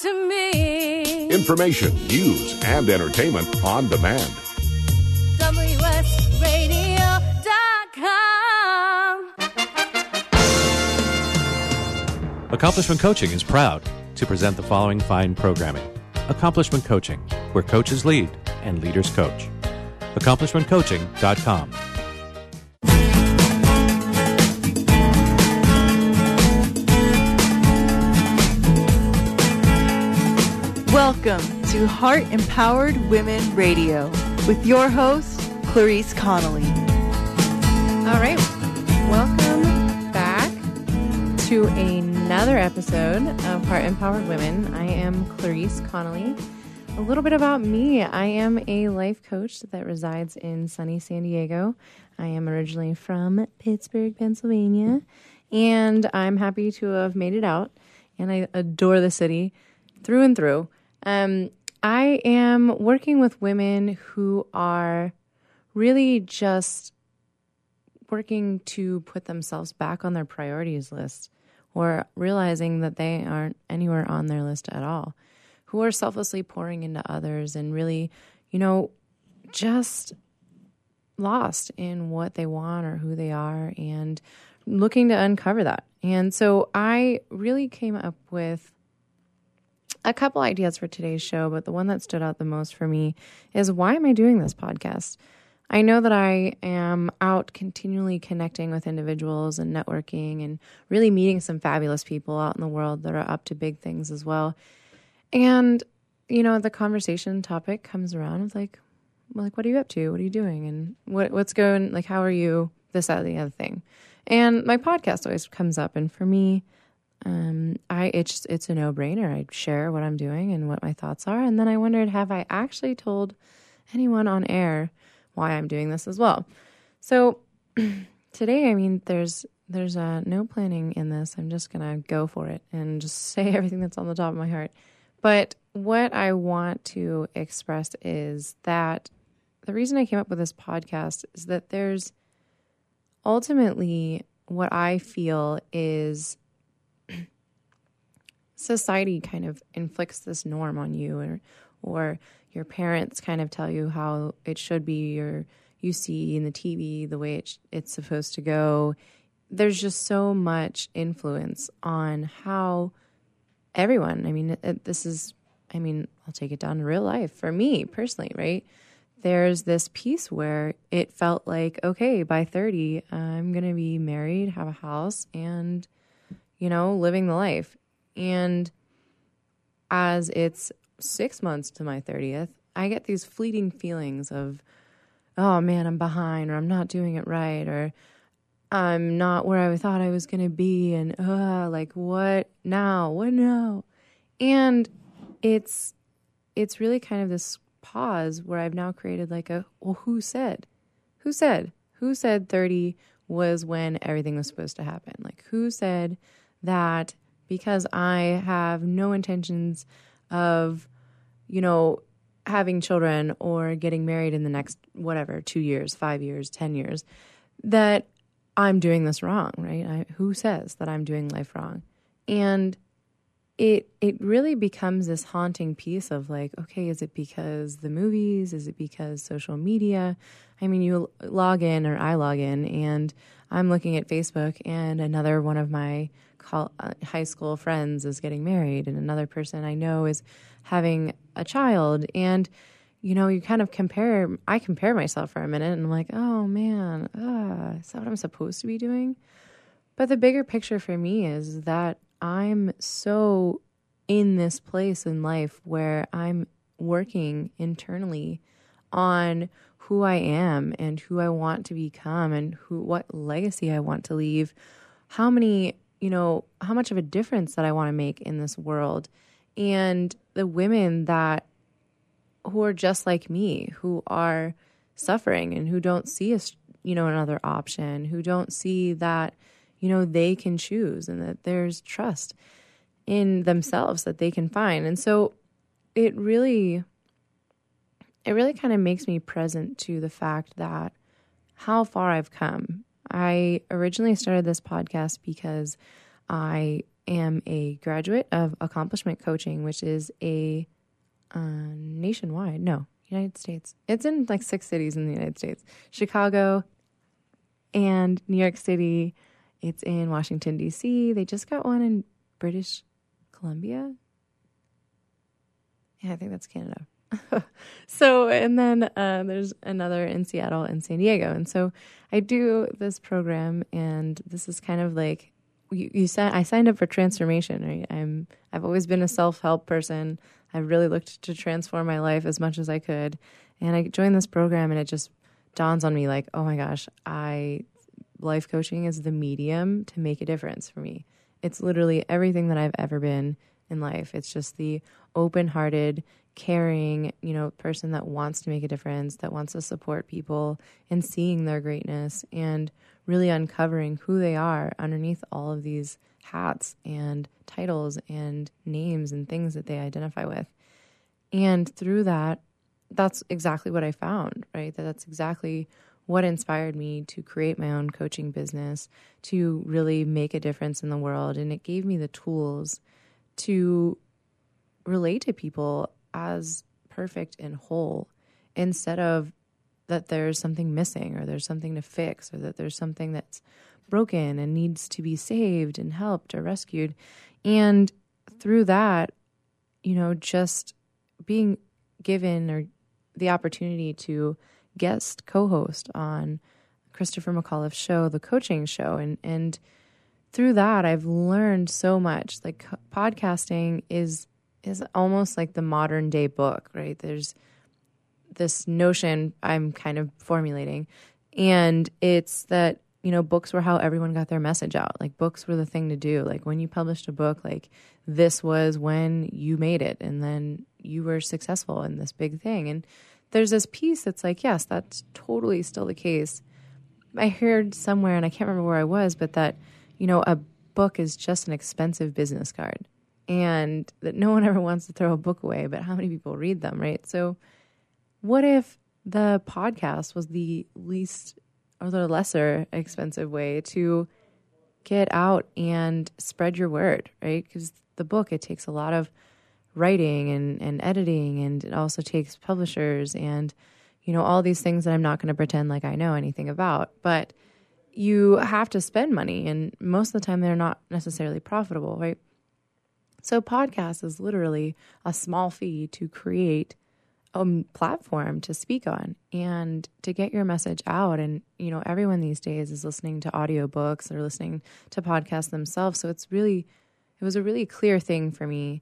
to me. Information, news, and entertainment on demand. WSRadio.com. Accomplishment Coaching is proud to present the following fine programming Accomplishment Coaching, where coaches lead and leaders coach. AccomplishmentCoaching.com. Welcome to Heart Empowered Women Radio with your host, Clarice Connolly. All right. Welcome back to another episode of Heart Empowered Women. I am Clarice Connolly. A little bit about me I am a life coach that resides in sunny San Diego. I am originally from Pittsburgh, Pennsylvania, and I'm happy to have made it out. And I adore the city through and through. Um, I am working with women who are really just working to put themselves back on their priorities list or realizing that they aren't anywhere on their list at all, who are selflessly pouring into others and really, you know, just lost in what they want or who they are and looking to uncover that. And so I really came up with a couple ideas for today's show, but the one that stood out the most for me is why am I doing this podcast? I know that I am out continually connecting with individuals and networking and really meeting some fabulous people out in the world that are up to big things as well. And, you know, the conversation topic comes around with like, like, what are you up to? What are you doing? And what, what's going, like, how are you? This, that, the other thing. And my podcast always comes up. And for me, um, I it's it's a no brainer. I share what I'm doing and what my thoughts are, and then I wondered, have I actually told anyone on air why I'm doing this as well? So today, I mean, there's there's uh, no planning in this. I'm just gonna go for it and just say everything that's on the top of my heart. But what I want to express is that the reason I came up with this podcast is that there's ultimately what I feel is society kind of inflicts this norm on you or or your parents kind of tell you how it should be or you see in the TV the way it, it's supposed to go. There's just so much influence on how everyone i mean this is i mean i'll take it down to real life for me personally right? There's this piece where it felt like okay by 30 i'm going to be married have a house and you know living the life and as it's six months to my 30th, I get these fleeting feelings of, oh man, I'm behind, or I'm not doing it right, or I'm not where I thought I was going to be, and uh, like, what now? What now? And it's it's really kind of this pause where I've now created like a well, who said? Who said? Who said 30 was when everything was supposed to happen? Like, who said that because I have no intentions of, you know, having children or getting married in the next whatever, two years, five years, 10 years, that I'm doing this wrong, right? I, who says that I'm doing life wrong? And it it really becomes this haunting piece of like, okay, is it because the movies? Is it because social media? I mean, you log in or I log in and I'm looking at Facebook and another one of my uh, high school friends is getting married and another person I know is having a child. And you know you kind of compare I compare myself for a minute and I'm like oh man uh, is that what I'm supposed to be doing? But the bigger picture for me is that I'm so in this place in life where I'm working internally on who I am and who I want to become and who what legacy I want to leave. How many you know, how much of a difference that I want to make in this world. And the women that who are just like me, who are suffering and who don't see a, you know, another option, who don't see that, you know, they can choose and that there's trust in themselves that they can find. And so it really it really kind of makes me present to the fact that how far I've come I originally started this podcast because I am a graduate of accomplishment coaching, which is a uh, nationwide, no, United States. It's in like six cities in the United States Chicago and New York City. It's in Washington, D.C. They just got one in British Columbia. Yeah, I think that's Canada. so, and then uh, there's another in Seattle and San Diego. And so I do this program, and this is kind of like you, you said I signed up for transformation, right? I'm I've always been a self help person. I really looked to transform my life as much as I could, and I joined this program, and it just dawns on me like, oh my gosh, I life coaching is the medium to make a difference for me. It's literally everything that I've ever been in life. It's just the open hearted, caring, you know, person that wants to make a difference, that wants to support people and seeing their greatness and really uncovering who they are underneath all of these hats and titles and names and things that they identify with. And through that, that's exactly what I found, right? That that's exactly what inspired me to create my own coaching business, to really make a difference in the world. And it gave me the tools to relate to people as perfect and whole instead of that there's something missing or there's something to fix or that there's something that's broken and needs to be saved and helped or rescued. And through that, you know, just being given or the opportunity to guest co-host on Christopher McAuliffe's show, the coaching show, and and through that I've learned so much. Like podcasting is is almost like the modern day book, right? There's this notion I'm kind of formulating, and it's that you know books were how everyone got their message out. Like books were the thing to do. Like when you published a book, like this was when you made it, and then you were successful in this big thing, and there's this piece that's like, yes, that's totally still the case. I heard somewhere, and I can't remember where I was, but that, you know, a book is just an expensive business card and that no one ever wants to throw a book away, but how many people read them, right? So, what if the podcast was the least or the lesser expensive way to get out and spread your word, right? Because the book, it takes a lot of writing and, and editing and it also takes publishers and you know all these things that i'm not going to pretend like i know anything about but you have to spend money and most of the time they're not necessarily profitable right so podcast is literally a small fee to create a platform to speak on and to get your message out. And you know everyone these days is listening to audiobooks or listening to podcasts themselves. So it's really it was a really clear thing for me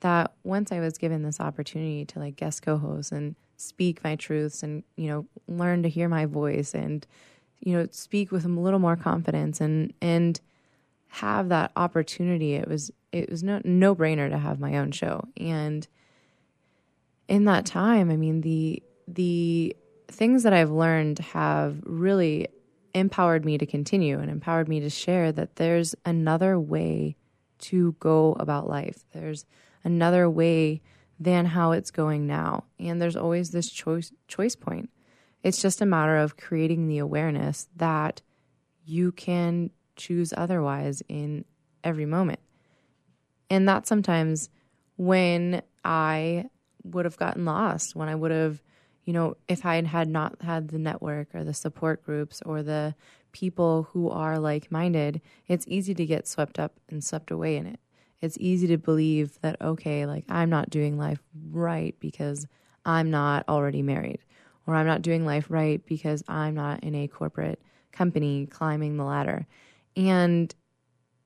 that once I was given this opportunity to like guest co-host and speak my truths and you know learn to hear my voice and you know speak with a little more confidence and and have that opportunity it was it was no no brainer to have my own show and in that time i mean the the things that i've learned have really empowered me to continue and empowered me to share that there's another way to go about life there's another way than how it's going now. And there's always this choice choice point. It's just a matter of creating the awareness that you can choose otherwise in every moment. And that sometimes when I would have gotten lost, when I would have, you know, if I had not had the network or the support groups or the people who are like minded, it's easy to get swept up and swept away in it it's easy to believe that, okay, like I'm not doing life right because I'm not already married, or I'm not doing life right because I'm not in a corporate company climbing the ladder. And,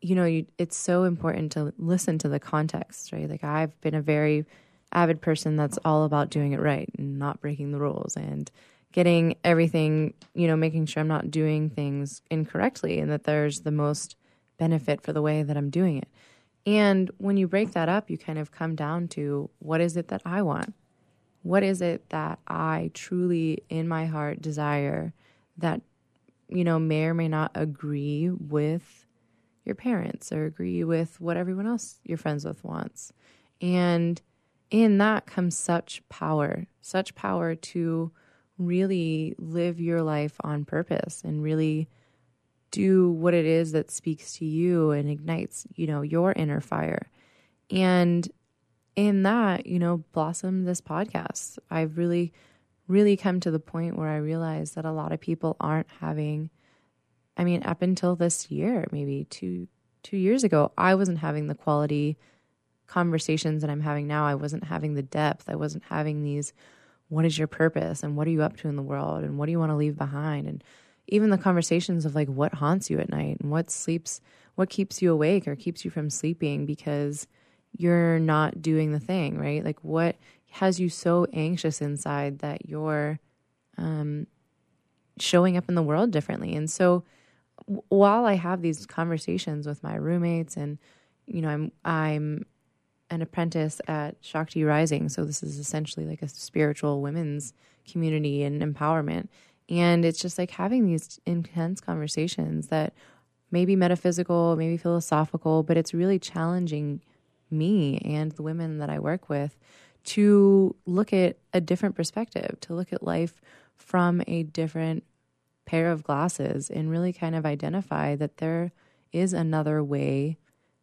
you know, you, it's so important to listen to the context, right? Like I've been a very avid person that's all about doing it right and not breaking the rules and getting everything, you know, making sure I'm not doing things incorrectly and that there's the most benefit for the way that I'm doing it. And when you break that up, you kind of come down to what is it that I want? What is it that I truly in my heart desire that, you know, may or may not agree with your parents or agree with what everyone else you're friends with wants. And in that comes such power, such power to really live your life on purpose and really do what it is that speaks to you and ignites, you know, your inner fire. And in that, you know, blossomed this podcast. I've really, really come to the point where I realize that a lot of people aren't having, I mean, up until this year, maybe two, two years ago, I wasn't having the quality conversations that I'm having now. I wasn't having the depth. I wasn't having these, what is your purpose and what are you up to in the world and what do you want to leave behind? And even the conversations of like what haunts you at night and what sleeps, what keeps you awake or keeps you from sleeping because you're not doing the thing, right? Like what has you so anxious inside that you're um, showing up in the world differently. And so while I have these conversations with my roommates and you know, I'm I'm an apprentice at Shakti Rising. So this is essentially like a spiritual women's community and empowerment. And it's just like having these intense conversations that may be metaphysical, maybe philosophical, but it's really challenging me and the women that I work with to look at a different perspective, to look at life from a different pair of glasses and really kind of identify that there is another way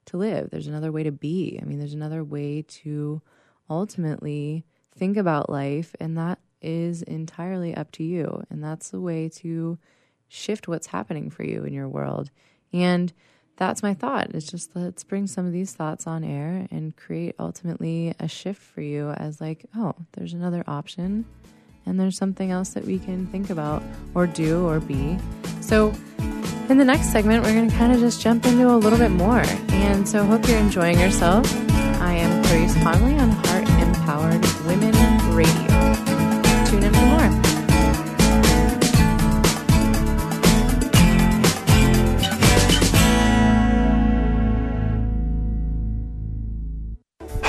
to live. There's another way to be. I mean, there's another way to ultimately think about life, and that is entirely up to you. And that's the way to shift what's happening for you in your world. And that's my thought. It's just let's bring some of these thoughts on air and create ultimately a shift for you as like, oh, there's another option and there's something else that we can think about or do or be. So in the next segment, we're going to kind of just jump into a little bit more. And so hope you're enjoying yourself. I am Clarice Connolly on Heart Empowered Women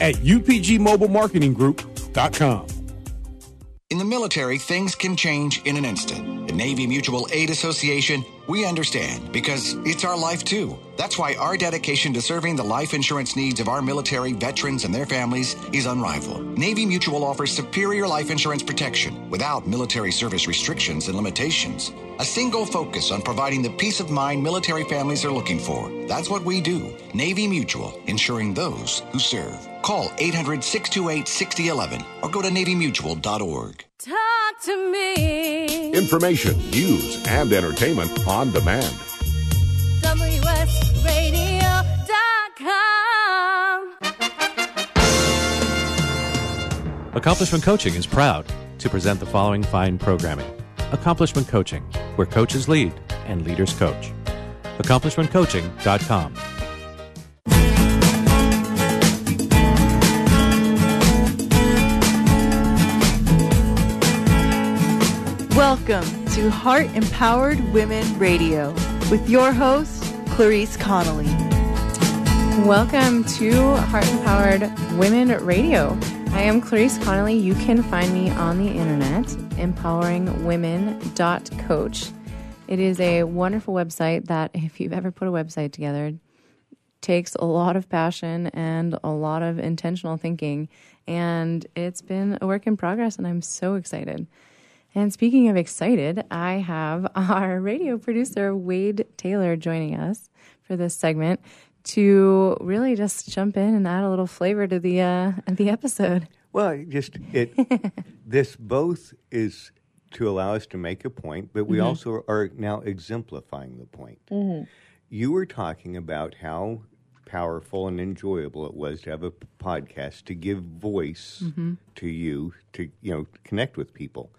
at upgmobilemarketinggroup.com. In the military, things can change in an instant. The Navy Mutual Aid Association, we understand because it's our life too. That's why our dedication to serving the life insurance needs of our military veterans and their families is unrivaled. Navy Mutual offers superior life insurance protection without military service restrictions and limitations. A single focus on providing the peace of mind military families are looking for. That's what we do. Navy Mutual, insuring those who serve. Call 800 628 6011 or go to NavyMutual.org. Talk to me. Information, news, and entertainment on demand. WSRadio.com. Accomplishment Coaching is proud to present the following fine programming Accomplishment Coaching, where coaches lead and leaders coach. AccomplishmentCoaching.com. Welcome to Heart Empowered Women Radio with your host, Clarice Connolly. Welcome to Heart Empowered Women Radio. I am Clarice Connolly. You can find me on the internet, empoweringwomen.coach. It is a wonderful website that, if you've ever put a website together, takes a lot of passion and a lot of intentional thinking. And it's been a work in progress, and I'm so excited. And speaking of excited, I have our radio producer, Wade Taylor, joining us for this segment to really just jump in and add a little flavor to the uh, the episode. Well, just it this both is to allow us to make a point, but we Mhm. also are now exemplifying the point. Mm-hmm. You were talking about how powerful and enjoyable it was to have a podcast to give voice Mhm. to you to you know connect with people.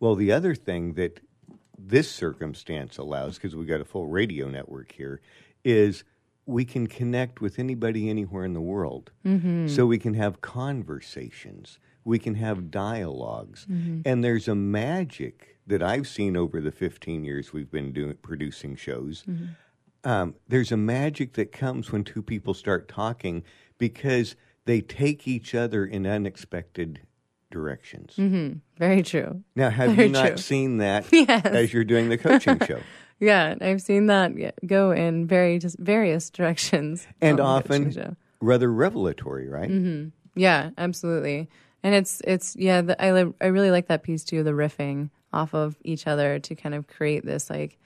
Well, the other thing that this circumstance allows, because we've got a full radio network here, is we can connect with anybody anywhere in the world. Mhm. So we can have conversations, we can have dialogues, Mhm. and there's a magic that I've seen over the 15 years we've been doing producing shows. Mhm. Um, there's a magic that comes when two people start talking because they take each other in unexpected directions. hmm Very true. Now, have Very you not true. seen that Yes. as you're doing the coaching show? Yeah, I've seen that go in very just various directions. And on the coaching often rather revelatory, right? hmm Yeah, absolutely. And it's it's yeah, the, I li- I really like that piece too, the riffing off of each other to kind of create this like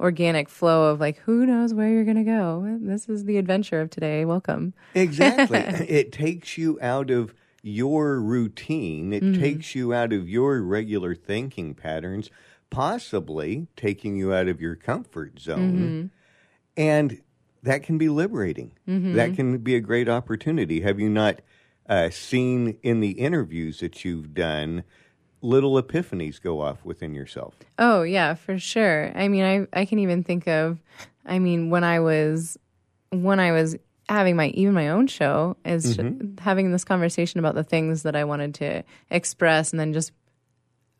organic flow of like who knows where you're gonna go. This is the adventure of today. Welcome. Exactly. it takes you out of your routine, it Mhm. takes you out of your regular thinking patterns, possibly taking you out of your comfort zone. And that can be liberating. Mhm. That can be a great opportunity. Have you not uh, seen in the interviews that you've done little epiphanies go off within yourself? Oh yeah, for sure. I mean, I I can even think of, I mean, when I was when I was having my even my own show is Mhm. having this conversation about the things that I wanted to express, and then just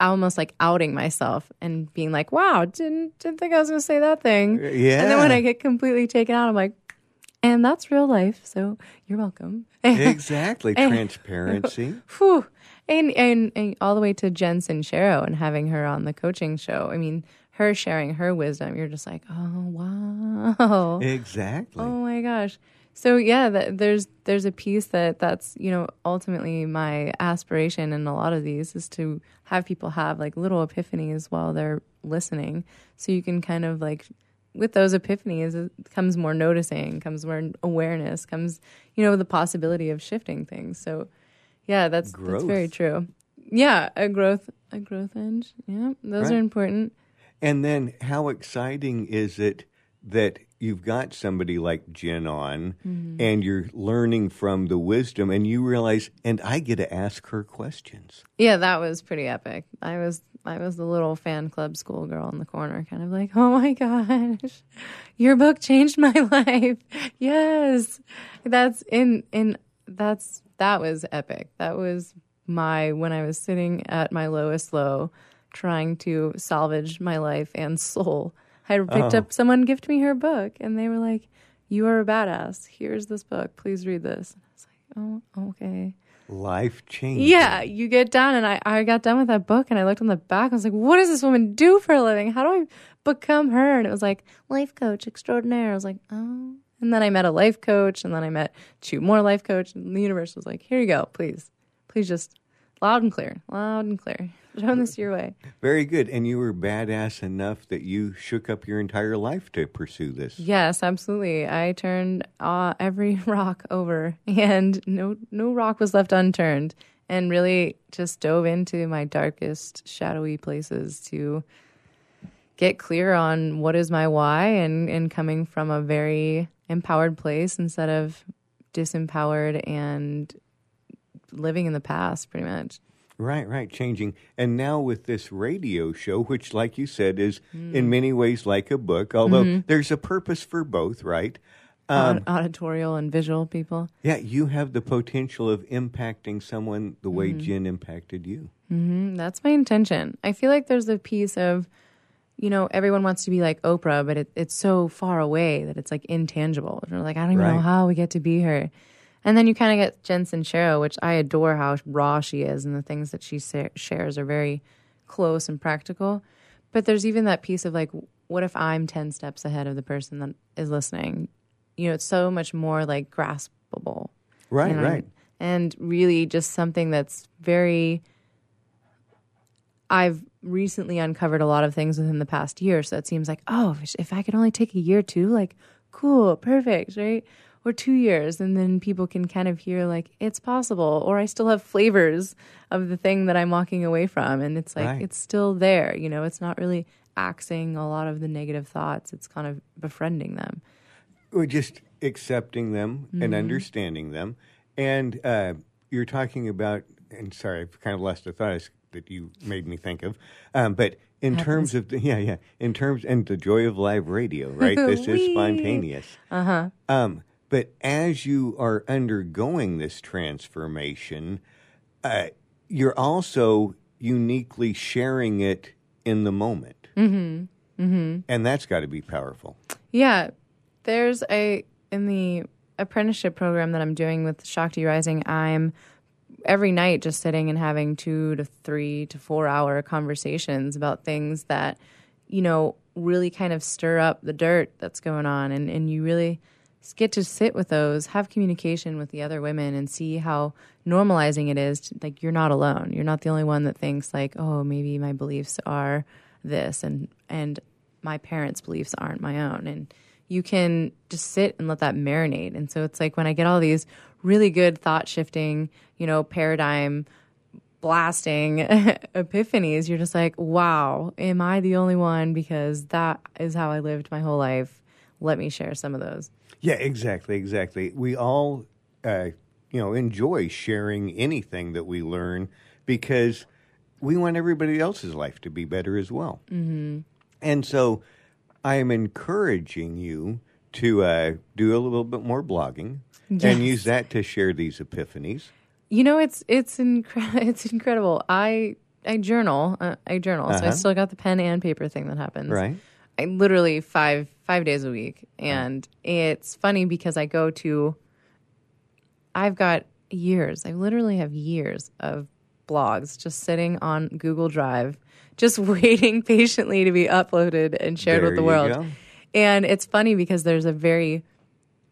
almost like outing myself and being like, "Wow, didn't didn't think I was going to say that thing." Yeah. And then when I get completely taken out, I'm like, "And that's real life, so you're welcome." exactly. And- Transparency. Whew. And, and and all the way to Jen Sincero and having her on the coaching show. I mean, her sharing her wisdom. You're just like, oh wow, Exactly. oh my gosh. So yeah, that, there's there's a piece that that's you know ultimately my aspiration in a lot of these is to have people have like little epiphanies while they're listening, so you can kind of like with those epiphanies it comes more noticing, comes more awareness, comes you know the possibility of shifting things. So yeah, that's that's very true. Yeah, a growth a growth edge. Yeah, those Right. are important. And then how exciting is it that you've got somebody like Jen on Mhm. and you're learning from the wisdom and you realize, and I get to ask her questions. Yeah, that was pretty epic. I was I was the little fan club schoolgirl in the corner, kind of like, oh my gosh, your book changed my life. Yes, that's in in that's that was epic. That was my when I was sitting at my lowest low, trying to salvage my life and soul. I picked Oh. up someone gifted me her book, and they were like, "You are a badass. Here's this book. Please read this." And I was like, "Oh, okay." Life changing. Yeah, you get done, and I, I got done with that book, and I looked on the back. I was like, "What does this woman do for a living? How do I become her?" And it was like life coach extraordinaire. I was like, "Oh." And then I met a life coach, and then I met two more life coach, and the universe was like, "Here you go, please, please, just loud and clear, loud and clear, showing this your way." Very good. And you were badass enough that you shook up your entire life to pursue this. Yes, absolutely. I turned uh, every rock over, and no no rock was left unturned, and really just dove into my darkest, shadowy places to get clear on what is my why, and and coming from a very empowered place instead of disempowered and living in the past, pretty much. Right, right, changing. And now with this radio show, which, like you said, is Mm. in many ways like a book, although Mhm. there's a purpose for both, right? Um, Aud- auditorial and visual people. yeah, you have the potential of impacting someone the way Mhm. Jen impacted you. hmm That's my intention. I feel like there's a piece of, you know, everyone wants to be like Oprah, but it, it's so far away that it's like intangible. You're like, I don't even know how we get to be her. And then you kind of get Jen Sincero, which I adore how raw she is, and the things that she sa- shares are very close and practical. But there's even that piece of like, what if I'm 10 steps ahead of the person that is listening? You know, it's so much more like graspable. Right, know? right. And really just something that's very I've recently uncovered a lot of things within the past year. So it seems like, oh, if- if I could only take a year too, like, cool, perfect, right? Or two years. And then people can kind of hear, like, it's possible. Or I still have flavors of the thing that I'm walking away from. And it's like, Right. it's still there. You know, it's not really axing a lot of the negative thoughts, it's kind of befriending them. We're just accepting them and Mhm. understanding them. And uh, you're talking about, and sorry, I've kind of lost the thought that you made me think of. Um, but in terms of, the, yeah, yeah, in terms, and the joy of live radio, right? this is spontaneous. Uh huh. Um, but as you are undergoing this transformation, uh, you're also uniquely sharing it in the moment. Mm hmm. Mm hmm. And that's got to be powerful. Yeah, there's a in the apprenticeship program that I'm doing with Shakti Rising. I'm every night just sitting and having two to three to four hour conversations about things that you know really kind of stir up the dirt that's going on, and and you really get to sit with those, have communication with the other women, and see how normalizing it is. To, like you're not alone. You're not the only one that thinks like, oh, maybe my beliefs are this, and and my parents' beliefs aren't my own, and you can just sit and let that marinate. And so it's like when I get all these really good thought shifting, you know, paradigm blasting epiphanies, you're just like, wow, am I the only one? Because that is how I lived my whole life. Let me share some of those. Yeah, exactly, exactly. We all, uh, you know, enjoy sharing anything that we learn because we want everybody else's life to be better as well. Mm-hmm. And so, I am encouraging you to uh, do a little bit more blogging Yes. and use that to share these epiphanies. You know, it's it's incre- it's incredible. I I journal. Uh, I journal. So I Uh-huh. still got the pen and paper thing that happens. Right. I literally five five days a week, and it's funny because I go to. I've got years. I literally have years of blogs just sitting on Google Drive, just waiting patiently to be uploaded and shared There with the world. go. And it's funny because there's a very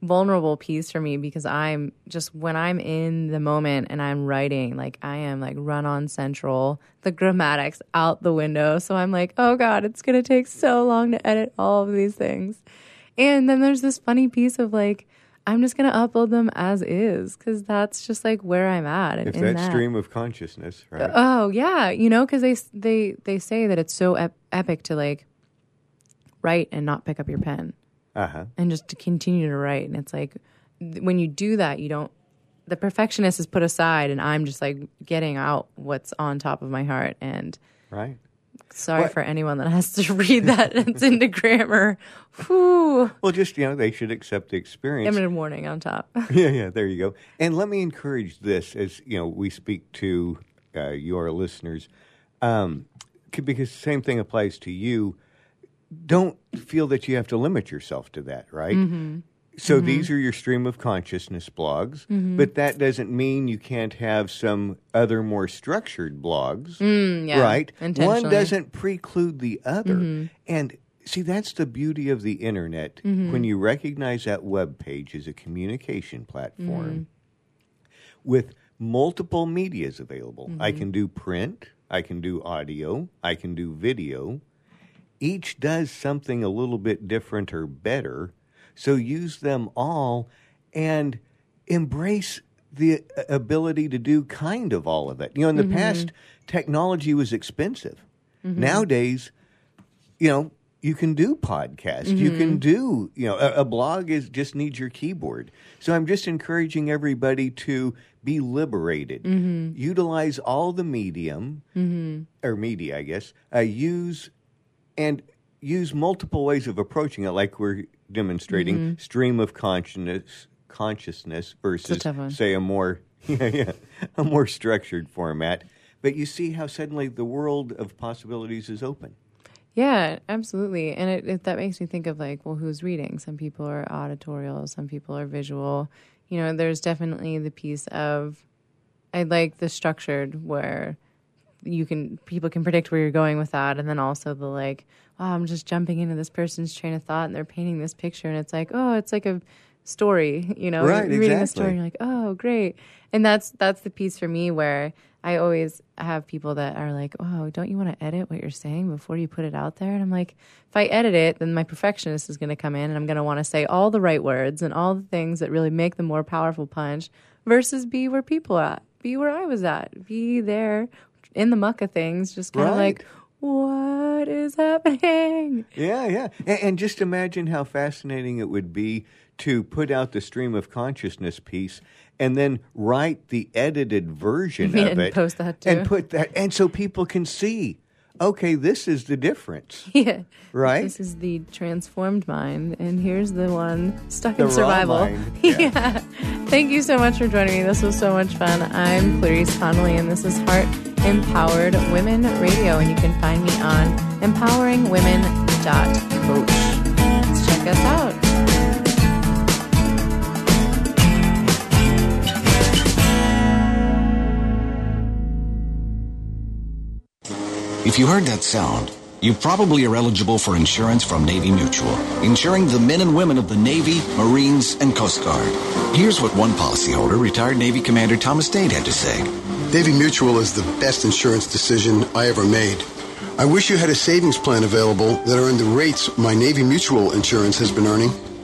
vulnerable piece for me because I'm just when I'm in the moment and I'm writing, like I am like run on central, the grammatics out the window. So I'm like, oh God, it's gonna take so long to edit all of these things. And then there's this funny piece of like, I'm just gonna upload them as is because that's just like where I'm at. If in that, stream of consciousness, right? Uh, oh yeah, you know, because they they they say that it's so ep- epic to like write and not pick up your pen Uh huh. and just to continue to write. And it's like when you do that, you don't. The perfectionist is put aside, and I'm just like getting out what's on top of my heart. And Right. sorry What- for anyone that has to read that. it's into grammar. Whew. Well, just, you know, they should accept the experience. Eminent warning on top. yeah, yeah, there you go. And let me encourage this as you know we speak to uh, your listeners, um, because the same thing applies to you. Don't feel that you have to limit yourself to that, right? Mhm. So Mhm. these are your stream of consciousness blogs, Mhm. but that doesn't mean you can't have some other more structured blogs, Mm, yeah, right? One doesn't preclude the other. Mhm. And see, that's the beauty of the internet. Mhm. When you recognize that web page as a communication platform Mhm. with multiple medias available. I can do print, I can do audio, I can do video. Each does something a little bit different or better. So use them all and embrace the uh, ability to do kind of all of it. You know, in the Mhm. past, technology was expensive. Mhm. Nowadays, you know, you can do podcasts. You can Mhm. do, you know, a, a blog is just needs your keyboard. So I'm just encouraging everybody to be liberated. Mhm. Utilize all the medium Mhm. or media, I guess. Uh, use and use multiple ways of approaching it, like we're demonstrating Mhm. stream of consciousness consciousness versus say a more yeah, yeah, a more structured format. But you see how suddenly the world of possibilities is open. Yeah, absolutely. And it, it, that makes me think of like, well, who's reading? Some people are auditorial, some people are visual. You know, there's definitely the piece of, I like the structured where you can, people can predict where you're going with that. And then also the like, oh, I'm just jumping into this person's train of thought and they're painting this picture. And it's like, oh, it's like a story, you know, Right, you're reading the story and you're like, oh, great. And that's, that's the piece for me where I always have people that are like, "Oh, don't you want to edit what you're saying before you put it out there?" And I'm like, if I edit it, then my perfectionist is going to come in and I'm going to want to say all the right words and all the things that really make the more powerful punch versus be where people are at, be where I was at, be there in the muck of things, just kind of Right. like, what is happening? Yeah, yeah. And, and just imagine how fascinating it would be to put out the stream of consciousness piece and then write the edited version of and it post that too. and put that and so people can see okay this is the difference Yeah. Right? This is the transformed mind, and here's the one stuck The in raw survival. mind, Yeah. Thank you so much for joining me. This was so much fun. I'm Clarice Connolly, and this is Heart Empowered Women Radio, and you can find me on empoweringwomen.coach. Let's check us out. If you heard that sound, you probably are eligible for insurance from Navy Mutual, insuring the men and women of the Navy, Marines, and Coast Guard. Here's what one policyholder, retired Navy Commander Thomas Dade, had to say. Navy Mutual is the best insurance decision I ever made. I wish you had a savings plan available that earned the rates my Navy Mutual insurance has been earning.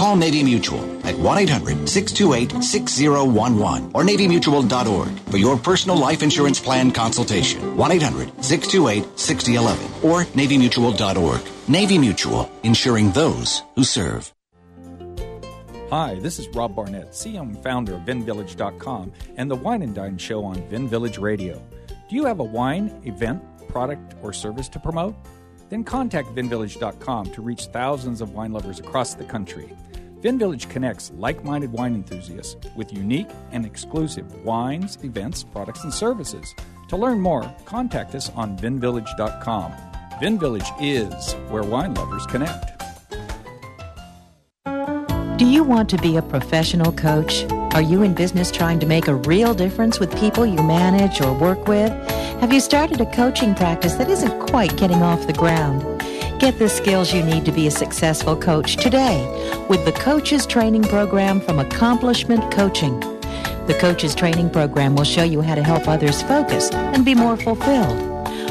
Call Navy Mutual at 1-800-628-6011 or NavyMutual.org for your personal life insurance plan consultation. 1-800-628-6011 or NavyMutual.org. Navy Mutual, insuring those who serve. Hi, this is Rob Barnett, and founder of VinVillage.com and the Wine and Dine Show on Vin Village Radio. Do you have a wine, event, product, or service to promote? Then contact VinVillage.com to reach thousands of wine lovers across the country. VinVillage connects like minded wine enthusiasts with unique and exclusive wines, events, products, and services. To learn more, contact us on VinVillage.com. Vin Village is where wine lovers connect. Do you want to be a professional coach? Are you in business trying to make a real difference with people you manage or work with? Have you started a coaching practice that isn't quite getting off the ground? Get the skills you need to be a successful coach today with the Coaches Training Program from Accomplishment Coaching. The Coaches Training Program will show you how to help others focus and be more fulfilled.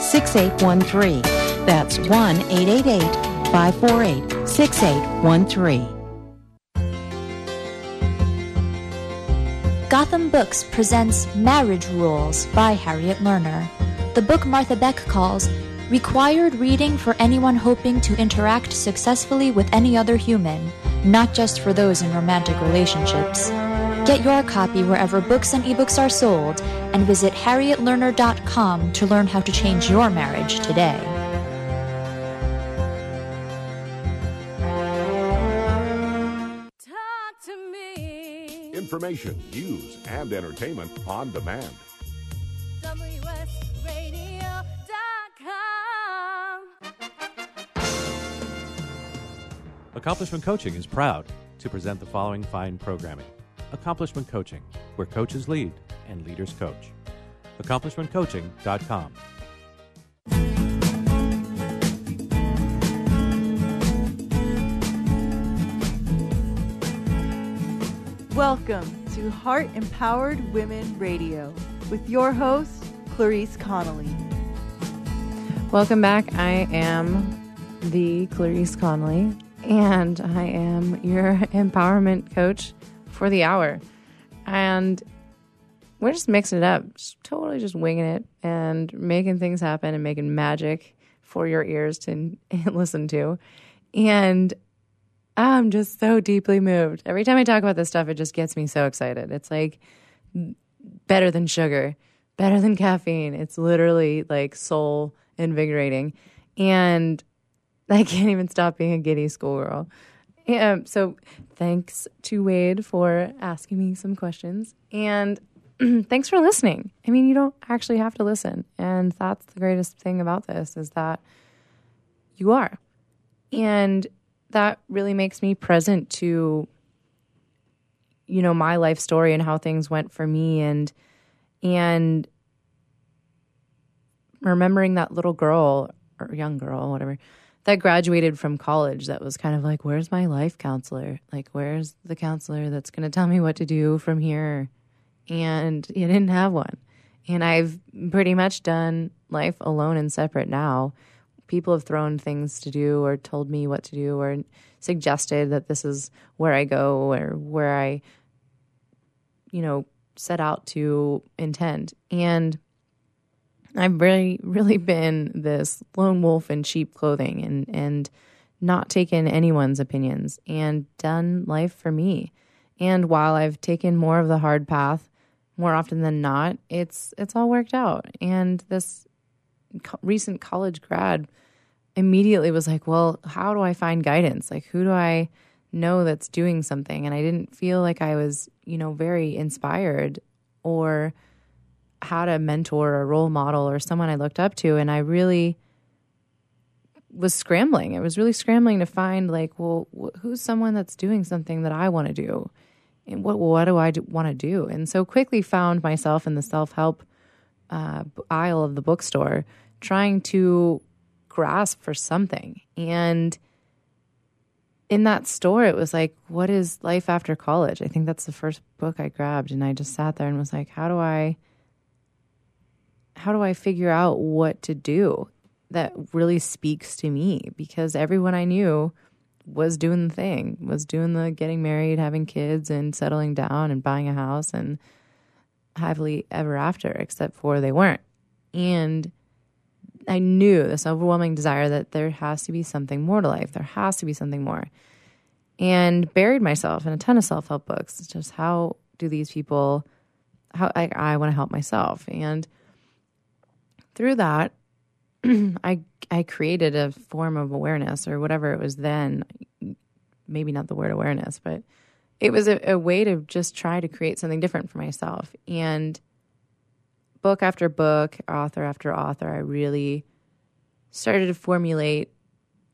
6813. That's 1 888 548 6813. Gotham Books presents Marriage Rules by Harriet Lerner. The book Martha Beck calls required reading for anyone hoping to interact successfully with any other human, not just for those in romantic relationships. Get your copy wherever books and ebooks are sold and visit harrietlerner.com to learn how to change your marriage today. Talk to me. Information, news, and entertainment on demand. WSRadio.com. Accomplishment Coaching is proud to present the following fine programming Accomplishment Coaching, where coaches lead and leaders coach. AccomplishmentCoaching.com. Welcome to Heart Empowered Women Radio with your host, Clarice Connolly. Welcome back. I am the Clarice Connolly, and I am your empowerment coach for the hour. And we're just mixing it up, just totally just winging it and making things happen and making magic for your ears to listen to. And I'm just so deeply moved. Every time I talk about this stuff, it just gets me so excited. It's like better than sugar, better than caffeine. It's literally like soul invigorating. And I can't even stop being a giddy schoolgirl. Yeah, so thanks to Wade for asking me some questions. And thanks for listening. I mean, you don't actually have to listen. And that's the greatest thing about this is that you are. And that really makes me present to you know my life story and how things went for me and and remembering that little girl or young girl whatever that graduated from college that was kind of like where's my life counselor? Like where's the counselor that's going to tell me what to do from here? And you didn't have one. And i've pretty much done life alone and separate now. People have thrown things to do or told me what to do or suggested that this is where I go or where I, you know, set out to intend. And I've really, really been this lone wolf in sheep clothing and, and not taken anyone's opinions and done life for me. And while I've taken more of the hard path more often than not, it's it's all worked out. And this co- recent college grad immediately was like, well, how do I find guidance? Like, who do I know that's doing something? And I didn't feel like I was, you know, very inspired or had a mentor or role model or someone I looked up to. And I really was scrambling. It was really scrambling to find, like, well, wh- who's someone that's doing something that I want to do? And what, what do I want to do? And so quickly found myself in the self help uh, aisle of the bookstore trying to grasp for something. And in that store, it was like, what is life after college? I think that's the first book I grabbed. And I just sat there and was like, how do I, how do I figure out what to do that really speaks to me? Because everyone I knew was doing the thing, was doing the getting married, having kids, and settling down and buying a house and happily ever after, except for they weren't. And I knew this overwhelming desire that there has to be something more to life. There has to be something more. And buried myself in a ton of self help books. It's just how do these people, how I, I want to help myself. And through that, I I created a form of awareness or whatever it was then. Maybe not the word awareness, but it was a, a way to just try to create something different for myself. And book after book, author after author, I really started to formulate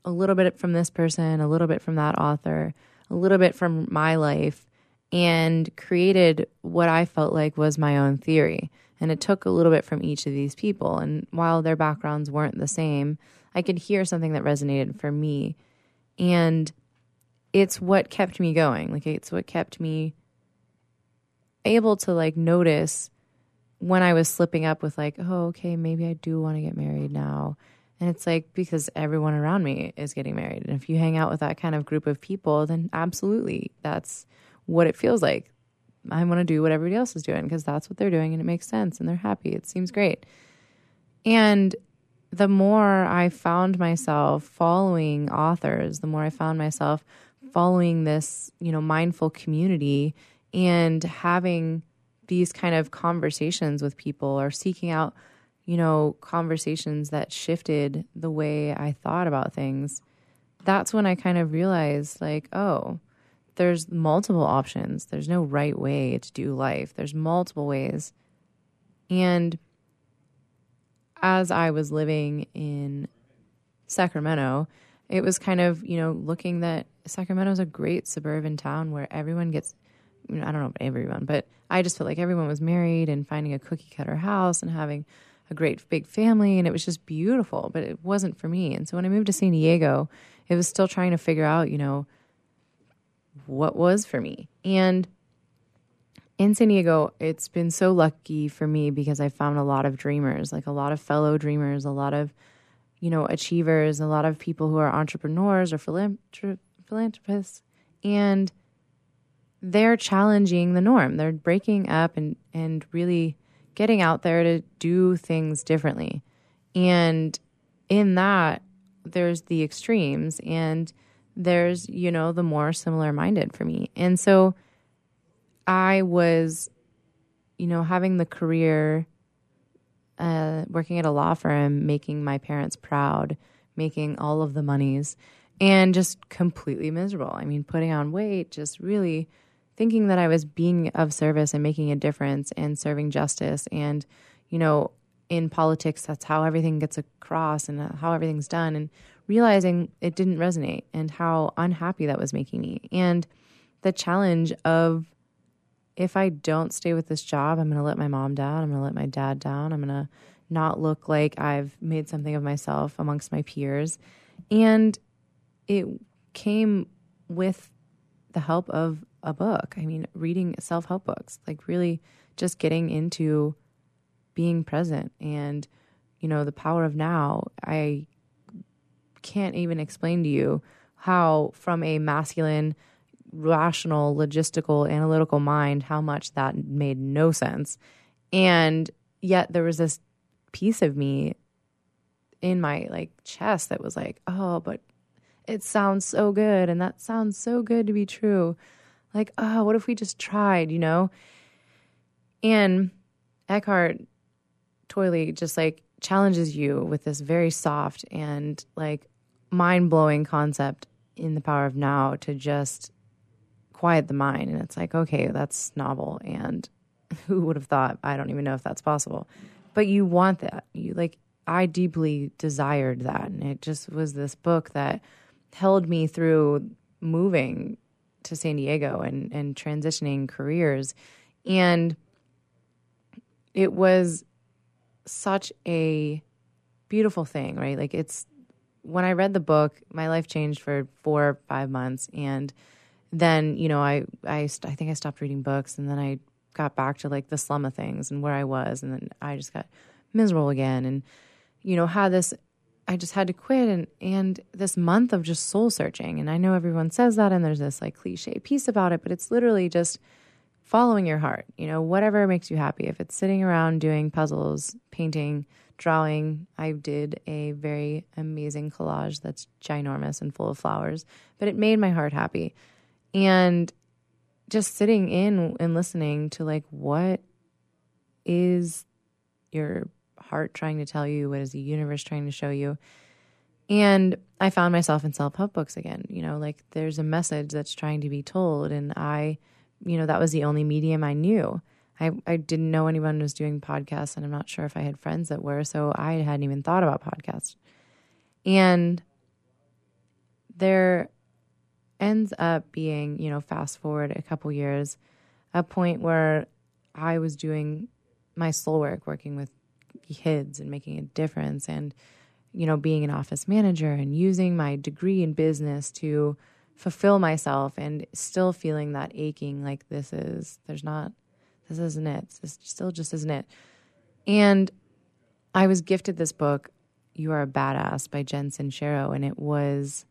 a little bit from this person, a little bit from that author, a little bit from my life, and created what I felt like was my own theory. And it took a little bit from each of these people. And while their backgrounds weren't the same, I could hear something that resonated for me. And it's what kept me going. Like, it's what kept me able to like notice when I was slipping up with like, oh, okay, maybe I do want to get married now. And it's like because everyone around me is getting married. And if you hang out with that kind of group of people, then absolutely that's what it feels like. I want to do what everybody else is doing because that's what they're doing and it makes sense and they're happy. It seems great. And the more I found myself following authors, the more I found myself following this, you know, mindful community and having these kind of conversations with people or seeking out, you know, conversations that shifted the way I thought about things. That's when I kind of realized like, oh, there's multiple options. There's no right way to do life. There's multiple ways. And as I was living in Sacramento, it was kind of, you know, looking that Sacramento is a great suburban town where everyone gets, you know, I don't know about everyone, but I just felt like everyone was married and finding a cookie cutter house and having a great big family. And it was just beautiful, but it wasn't for me. And so when I moved to San Diego, it was still trying to figure out, you know, what was for me. And in San Diego, it's been so lucky for me because I found a lot of dreamers, like a lot of fellow dreamers, a lot of, you know, achievers, a lot of people who are entrepreneurs or philanthropists. And they're challenging the norm. They're breaking up and, and really getting out there to do things differently. And in that, there's the extremes and there's, you know, the more similar minded for me. And so I was, you know, having the career, uh, working at a law firm, making my parents proud, making all of the monies, and just completely miserable. I mean, putting on weight, just really thinking that I was being of service and making a difference and serving justice. And, you know, in politics, that's how everything gets across and how everything's done. And realizing it didn't resonate and how unhappy that was making me. And the challenge of if I don't stay with this job, I'm going to let my mom down. I'm going to let my dad down. I'm going to not look like I've made something of myself amongst my peers. And it came with the help of a book. I mean, reading self help books, like really just getting into being present and, you know, the power of now. I can't even explain to you how, from a masculine, rational, logistical, analytical mind, how much that made no sense. And yet there was this piece of me in my like chest that was like, oh, but it sounds so good and that sounds so good to be true. Like, oh, what if we just tried, you know? And Eckhart Tolle just like challenges you with this very soft and like mind blowing concept in the power of now to just quiet the mind. And it's like, okay, that's novel. And who would have thought? I don't even know if that's possible. But you want that. You like, I deeply desired that. And it just was this book that held me through moving to San Diego and, and transitioning careers. And it was such a beautiful thing, right? Like it's when I read the book, my life changed for four or five months, and then you know I I I think I stopped reading books, and then I got back to like the slum of things and where I was, and then I just got miserable again, and you know had this I just had to quit and and this month of just soul searching, and I know everyone says that, and there's this like cliche piece about it, but it's literally just following your heart. You know, whatever makes you happy. If it's sitting around doing puzzles, painting drawing. I did a very amazing collage that's ginormous and full of flowers, but it made my heart happy. And just sitting in and listening to like what is your heart trying to tell you? What is the universe trying to show you? And I found myself in self help books again. You know, like there's a message that's trying to be told. And I, you know, that was the only medium I knew. I, I didn't know anyone was doing podcasts, and I'm not sure if I had friends that were, so I hadn't even thought about podcasts. And there ends up being, you know, fast forward a couple years, a point where I was doing my soul work, working with kids and making a difference, and, you know, being an office manager and using my degree in business to fulfill myself and still feeling that aching like this is, there's not this isn't it. This still just isn't it. And I was gifted this book, You Are a Badass by Jen Sincero, and it was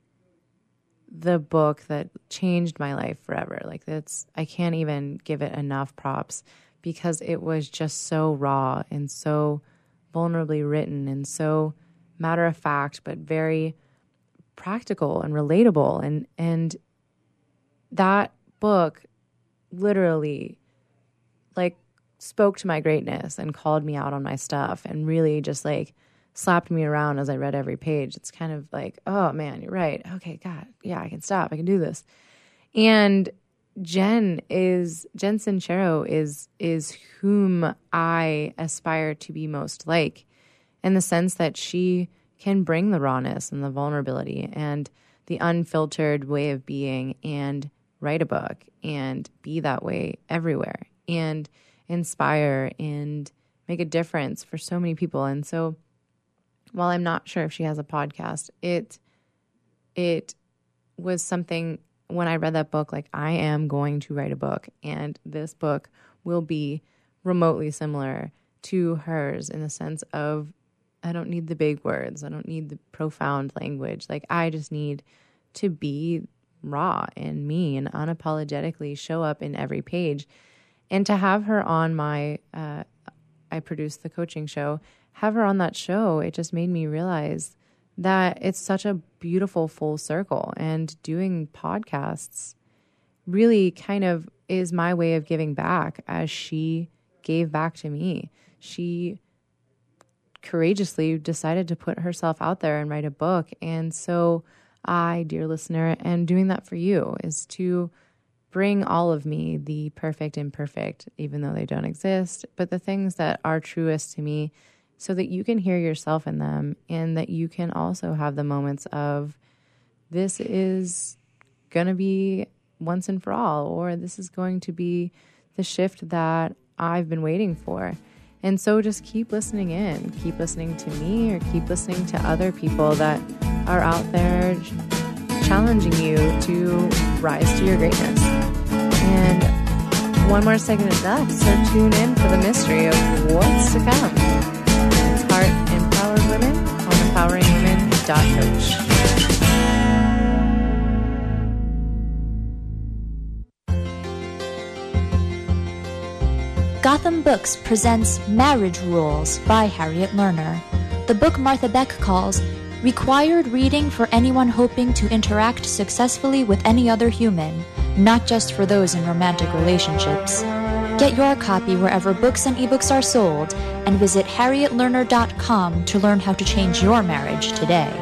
the book that changed my life forever. Like that's I can't even give it enough props because it was just so raw and so vulnerably written and so matter of fact but very practical and relatable and and that book literally like spoke to my greatness and called me out on my stuff and really just like slapped me around as I read every page. It's kind of like, oh man, you're right. Okay, God, yeah, I can stop. I can do this. And Jen is Jen Sincero is is whom I aspire to be most like, in the sense that she can bring the rawness and the vulnerability and the unfiltered way of being and write a book and be that way everywhere and inspire and make a difference for so many people. And so while I'm not sure if she has a podcast, it it was something when I read that book, like I am going to write a book, and this book will be remotely similar to hers in the sense of I don't need the big words, I don't need the profound language. Like I just need to be raw and me and unapologetically show up in every page. And to have her on my, uh, I produced the coaching show have her on that show, it just made me realize that it's such a beautiful full circle. And doing podcasts really kind of is my way of giving back as she gave back to me. She courageously decided to put herself out there and write a book. And so, I, dear listener, am doing that for you is to bring all of me, the perfect and perfect, even though they don't exist, but the things that are truest to me so that you can hear yourself in them and that you can also have the moments of this is going to be once and for all, or this is going to be the shift that I've been waiting for. And so just keep listening in, keep listening to me, or keep listening to other people that are out there challenging you to rise to your greatness. And one more second is up, so tune in for the mystery of what's to come. Heart Empowered Women on empoweringwomen.coach. Gotham Books presents Marriage Rules by Harriet Lerner. The book Martha Beck calls required reading for anyone hoping to interact successfully with any other human, not just for those in romantic relationships. Get your copy wherever books and ebooks are sold and visit harrietlerner.com to learn how to change your marriage today.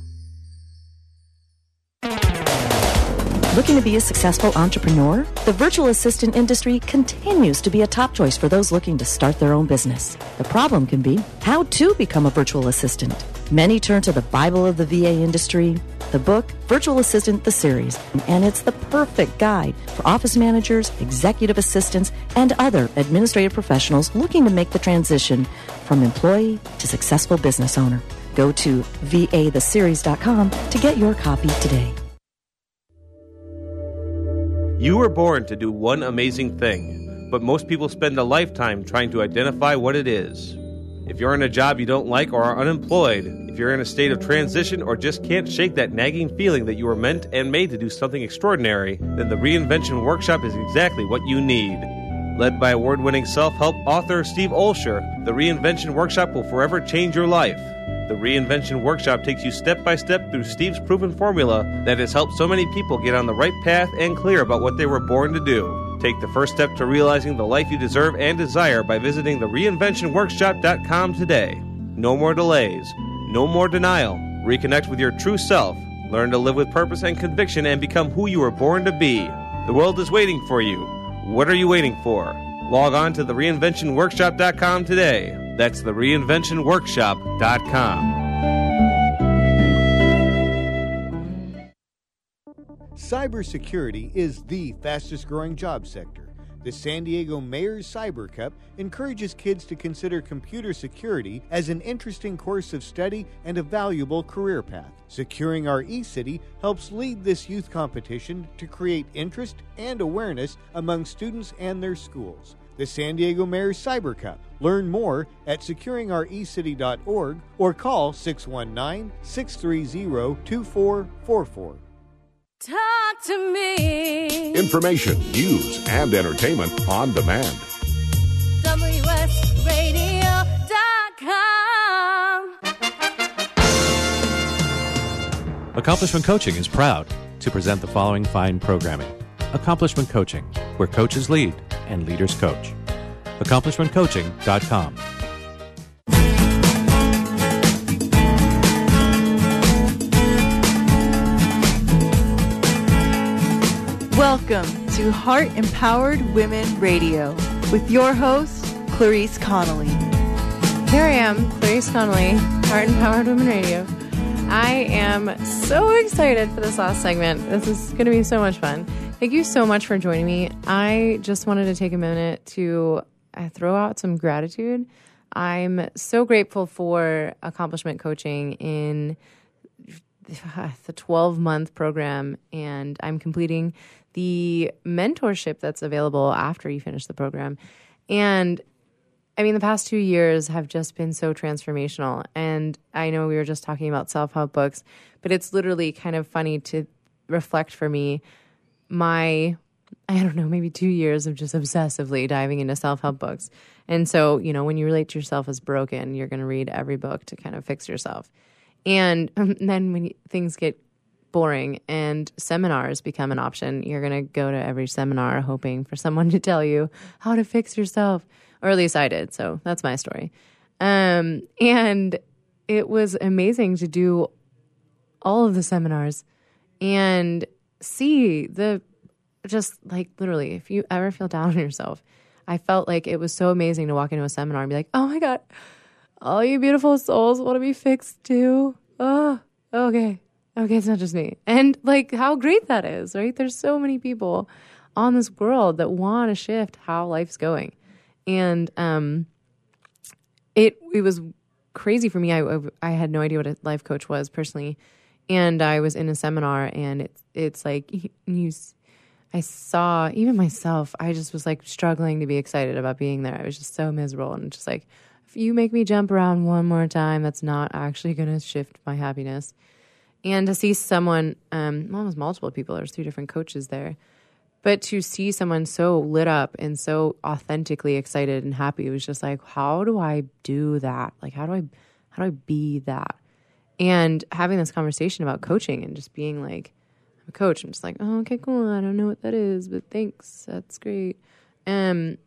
Looking to be a successful entrepreneur? The virtual assistant industry continues to be a top choice for those looking to start their own business. The problem can be how to become a virtual assistant. Many turn to the Bible of the VA industry, the book Virtual Assistant the Series, and it's the perfect guide for office managers, executive assistants, and other administrative professionals looking to make the transition from employee to successful business owner. Go to vatheseries.com to get your copy today. You were born to do one amazing thing, but most people spend a lifetime trying to identify what it is. If you're in a job you don't like or are unemployed, if you're in a state of transition or just can't shake that nagging feeling that you were meant and made to do something extraordinary, then the Reinvention Workshop is exactly what you need. Led by award winning self help author Steve Olsher, the Reinvention Workshop will forever change your life. The Reinvention Workshop takes you step by step through Steve's proven formula that has helped so many people get on the right path and clear about what they were born to do. Take the first step to realizing the life you deserve and desire by visiting the reinventionworkshop.com today. No more delays, no more denial. Reconnect with your true self. Learn to live with purpose and conviction and become who you were born to be. The world is waiting for you. What are you waiting for? Log on to the reinventionworkshop.com today. That's the reinventionworkshop.com. Cybersecurity is the fastest growing job sector. The San Diego Mayor's Cyber Cup encourages kids to consider computer security as an interesting course of study and a valuable career path. Securing Our E-City helps lead this youth competition to create interest and awareness among students and their schools. The San Diego Mayor's Cyber Cup. Learn more at securingourecity.org or call 619 630 2444. Talk to me. Information, news, and entertainment on demand. WSRadio.com. Accomplishment Coaching is proud to present the following fine programming Accomplishment Coaching, where coaches lead and leaders coach. AccomplishmentCoaching.com. Welcome to Heart Empowered Women Radio with your host, Clarice Connolly. Here I am, Clarice Connolly, Heart Empowered Women Radio. I am so excited for this last segment. This is going to be so much fun. Thank you so much for joining me. I just wanted to take a minute to uh, throw out some gratitude. I'm so grateful for accomplishment coaching in the 12 month program, and I'm completing the mentorship that's available after you finish the program. And I mean, the past two years have just been so transformational. And I know we were just talking about self help books, but it's literally kind of funny to reflect for me my, I don't know, maybe two years of just obsessively diving into self help books. And so, you know, when you relate to yourself as broken, you're going to read every book to kind of fix yourself. And then when things get boring and seminars become an option, you're going to go to every seminar hoping for someone to tell you how to fix yourself. Or at least I did. So that's my story. Um, and it was amazing to do all of the seminars and see the just like literally, if you ever feel down on yourself, I felt like it was so amazing to walk into a seminar and be like, oh my God, all you beautiful souls want to be fixed too. Oh, okay. Okay, it's not just me. And like how great that is, right? There's so many people on this world that want to shift how life's going. And um it it was crazy for me. I I had no idea what a life coach was personally. And I was in a seminar and it's it's like you I saw even myself, I just was like struggling to be excited about being there. I was just so miserable and just like if you make me jump around one more time, that's not actually going to shift my happiness. And to see someone, um, was multiple people. There's three different coaches there, but to see someone so lit up and so authentically excited and happy, it was just like, how do I do that? Like, how do I, how do I be that? And having this conversation about coaching and just being like, I'm a coach. I'm just like, oh, okay, cool. I don't know what that is, but thanks. That's great. Um,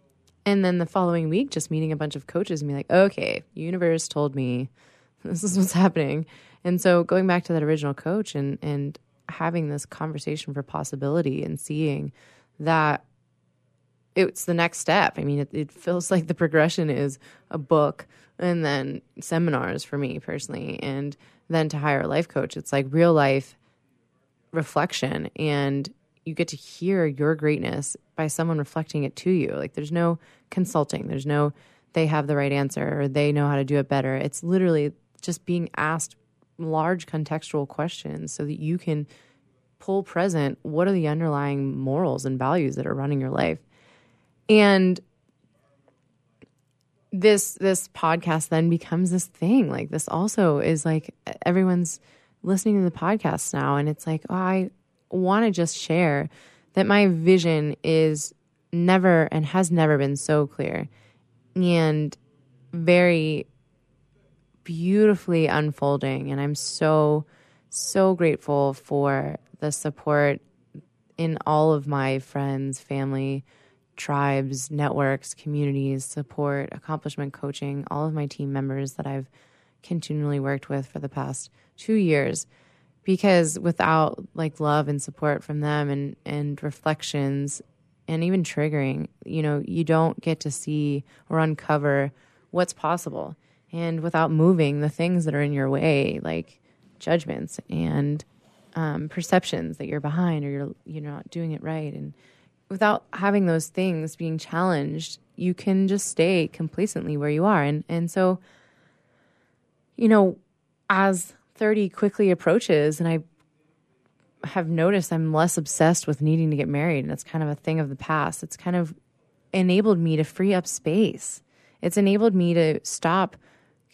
and then the following week, just meeting a bunch of coaches and be like, okay, universe told me this is what's happening. And so going back to that original coach and and having this conversation for possibility and seeing that it's the next step. I mean, it, it feels like the progression is a book and then seminars for me personally, and then to hire a life coach. It's like real life reflection and you get to hear your greatness by someone reflecting it to you. Like there's no consulting, there's no they have the right answer or they know how to do it better. It's literally just being asked large contextual questions so that you can pull present what are the underlying morals and values that are running your life. And this this podcast then becomes this thing. Like this also is like everyone's listening to the podcast now and it's like, oh, I want to just share that my vision is never and has never been so clear and very beautifully unfolding. And I'm so, so grateful for the support in all of my friends, family, tribes, networks, communities, support, accomplishment coaching, all of my team members that I've continually worked with for the past two years. Because without like love and support from them and, and reflections and even triggering. You know, you don't get to see or uncover what's possible. And without moving the things that are in your way, like judgments and um, perceptions that you're behind or you're you're not doing it right, and without having those things being challenged, you can just stay complacently where you are. And and so, you know, as 30 quickly approaches and I have noticed I'm less obsessed with needing to get married and it's kind of a thing of the past. It's kind of enabled me to free up space. It's enabled me to stop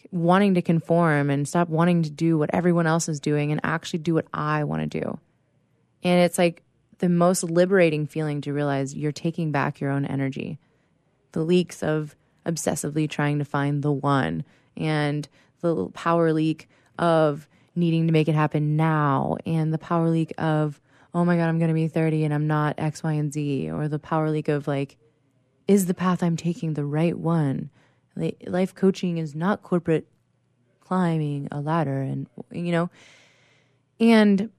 wanting to conform and stop wanting to do what everyone else is doing and actually do what I want to do. And it's like the most liberating feeling to realize you're taking back your own energy. The leaks of obsessively trying to find the one and the power leak of needing to make it happen now and the power leak of oh my god i'm going to be 30 and i'm not x y and z or the power leak of like is the path i'm taking the right one life coaching is not corporate climbing a ladder and you know and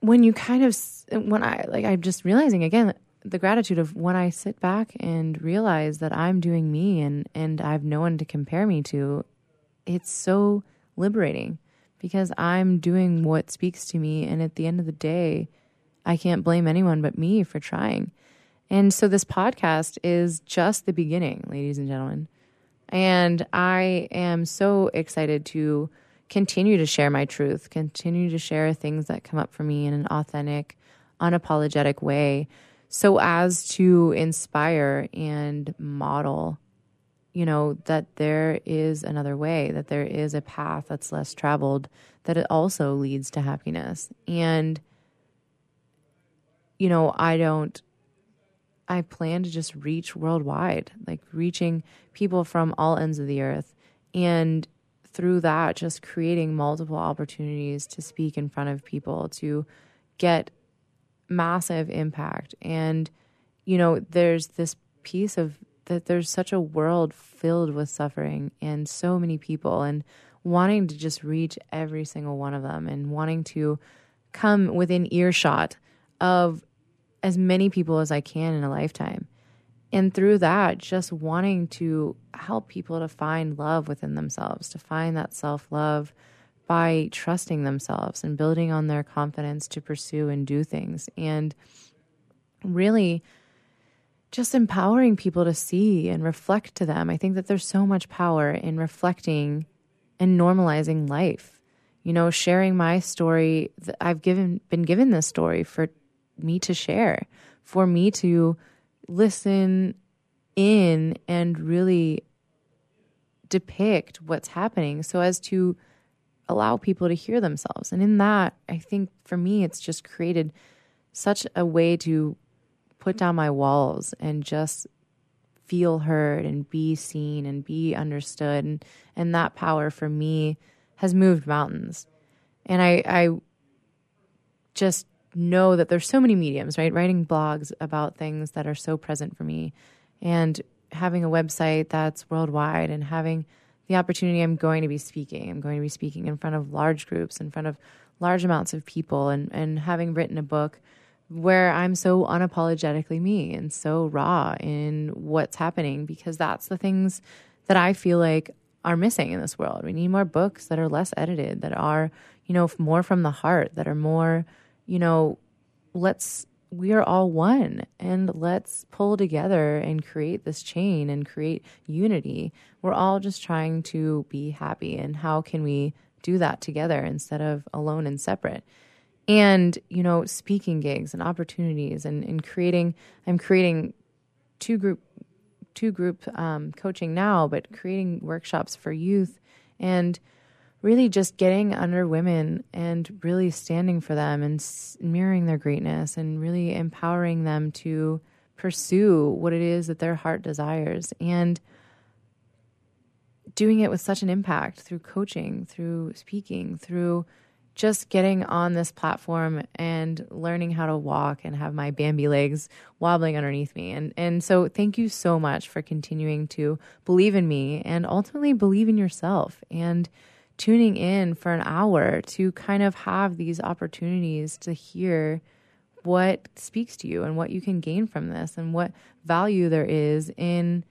when you kind of when i like i'm just realizing again the gratitude of when i sit back and realize that i'm doing me and and i've no one to compare me to it's so liberating because I'm doing what speaks to me. And at the end of the day, I can't blame anyone but me for trying. And so this podcast is just the beginning, ladies and gentlemen. And I am so excited to continue to share my truth, continue to share things that come up for me in an authentic, unapologetic way, so as to inspire and model you know, that there is another way, that there is a path that's less traveled, that it also leads to happiness. And, you know, I don't, I plan to just reach worldwide, like reaching people from all ends of the earth. And through that, just creating multiple opportunities to speak in front of people, to get massive impact. And, you know, there's this piece of that there's such a world filled with suffering and so many people and wanting to just reach every single one of them and wanting to come within earshot of as many people as I can in a lifetime. And through that, just wanting to help people to find love within themselves, to find that self love by trusting themselves and building on their confidence to pursue and do things. And really, just empowering people to see and reflect to them. I think that there's so much power in reflecting and normalizing life. You know, sharing my story, I've given been given this story for me to share, for me to listen in and really depict what's happening so as to allow people to hear themselves. And in that, I think for me it's just created such a way to put down my walls and just feel heard and be seen and be understood and and that power for me has moved mountains and i i just know that there's so many mediums right writing blogs about things that are so present for me and having a website that's worldwide and having the opportunity i'm going to be speaking i'm going to be speaking in front of large groups in front of large amounts of people and and having written a book where I'm so unapologetically me and so raw in what's happening because that's the things that I feel like are missing in this world. We need more books that are less edited, that are, you know, more from the heart, that are more, you know, let's we are all one and let's pull together and create this chain and create unity. We're all just trying to be happy and how can we do that together instead of alone and separate? and you know speaking gigs and opportunities and, and creating i'm creating two group two group um, coaching now but creating workshops for youth and really just getting under women and really standing for them and mirroring their greatness and really empowering them to pursue what it is that their heart desires and doing it with such an impact through coaching through speaking through just getting on this platform and learning how to walk and have my Bambi legs wobbling underneath me. And and so thank you so much for continuing to believe in me and ultimately believe in yourself and tuning in for an hour to kind of have these opportunities to hear what speaks to you and what you can gain from this and what value there is in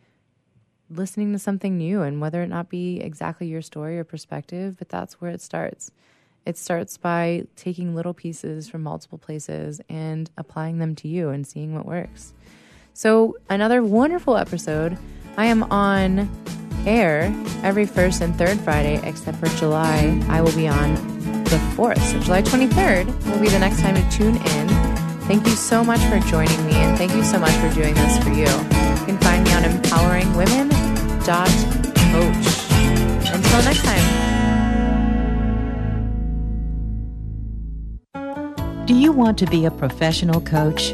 listening to something new and whether it not be exactly your story or perspective, but that's where it starts. It starts by taking little pieces from multiple places and applying them to you and seeing what works. So, another wonderful episode. I am on air every first and third Friday, except for July. I will be on the 4th. So, July 23rd will be the next time to tune in. Thank you so much for joining me, and thank you so much for doing this for you. You can find me on empoweringwomen.coach. Until next time. Do you want to be a professional coach?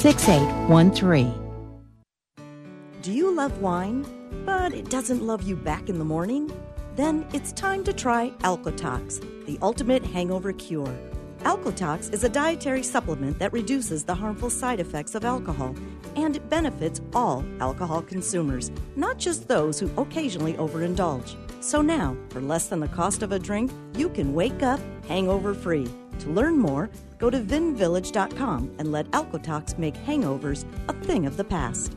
6813. Do you love wine, but it doesn't love you back in the morning? Then it's time to try Alcotox, the ultimate hangover cure. Alcotox is a dietary supplement that reduces the harmful side effects of alcohol and it benefits all alcohol consumers, not just those who occasionally overindulge. So now, for less than the cost of a drink, you can wake up hangover free. To learn more, go to vinvillage.com and let Alcotox make hangovers a thing of the past.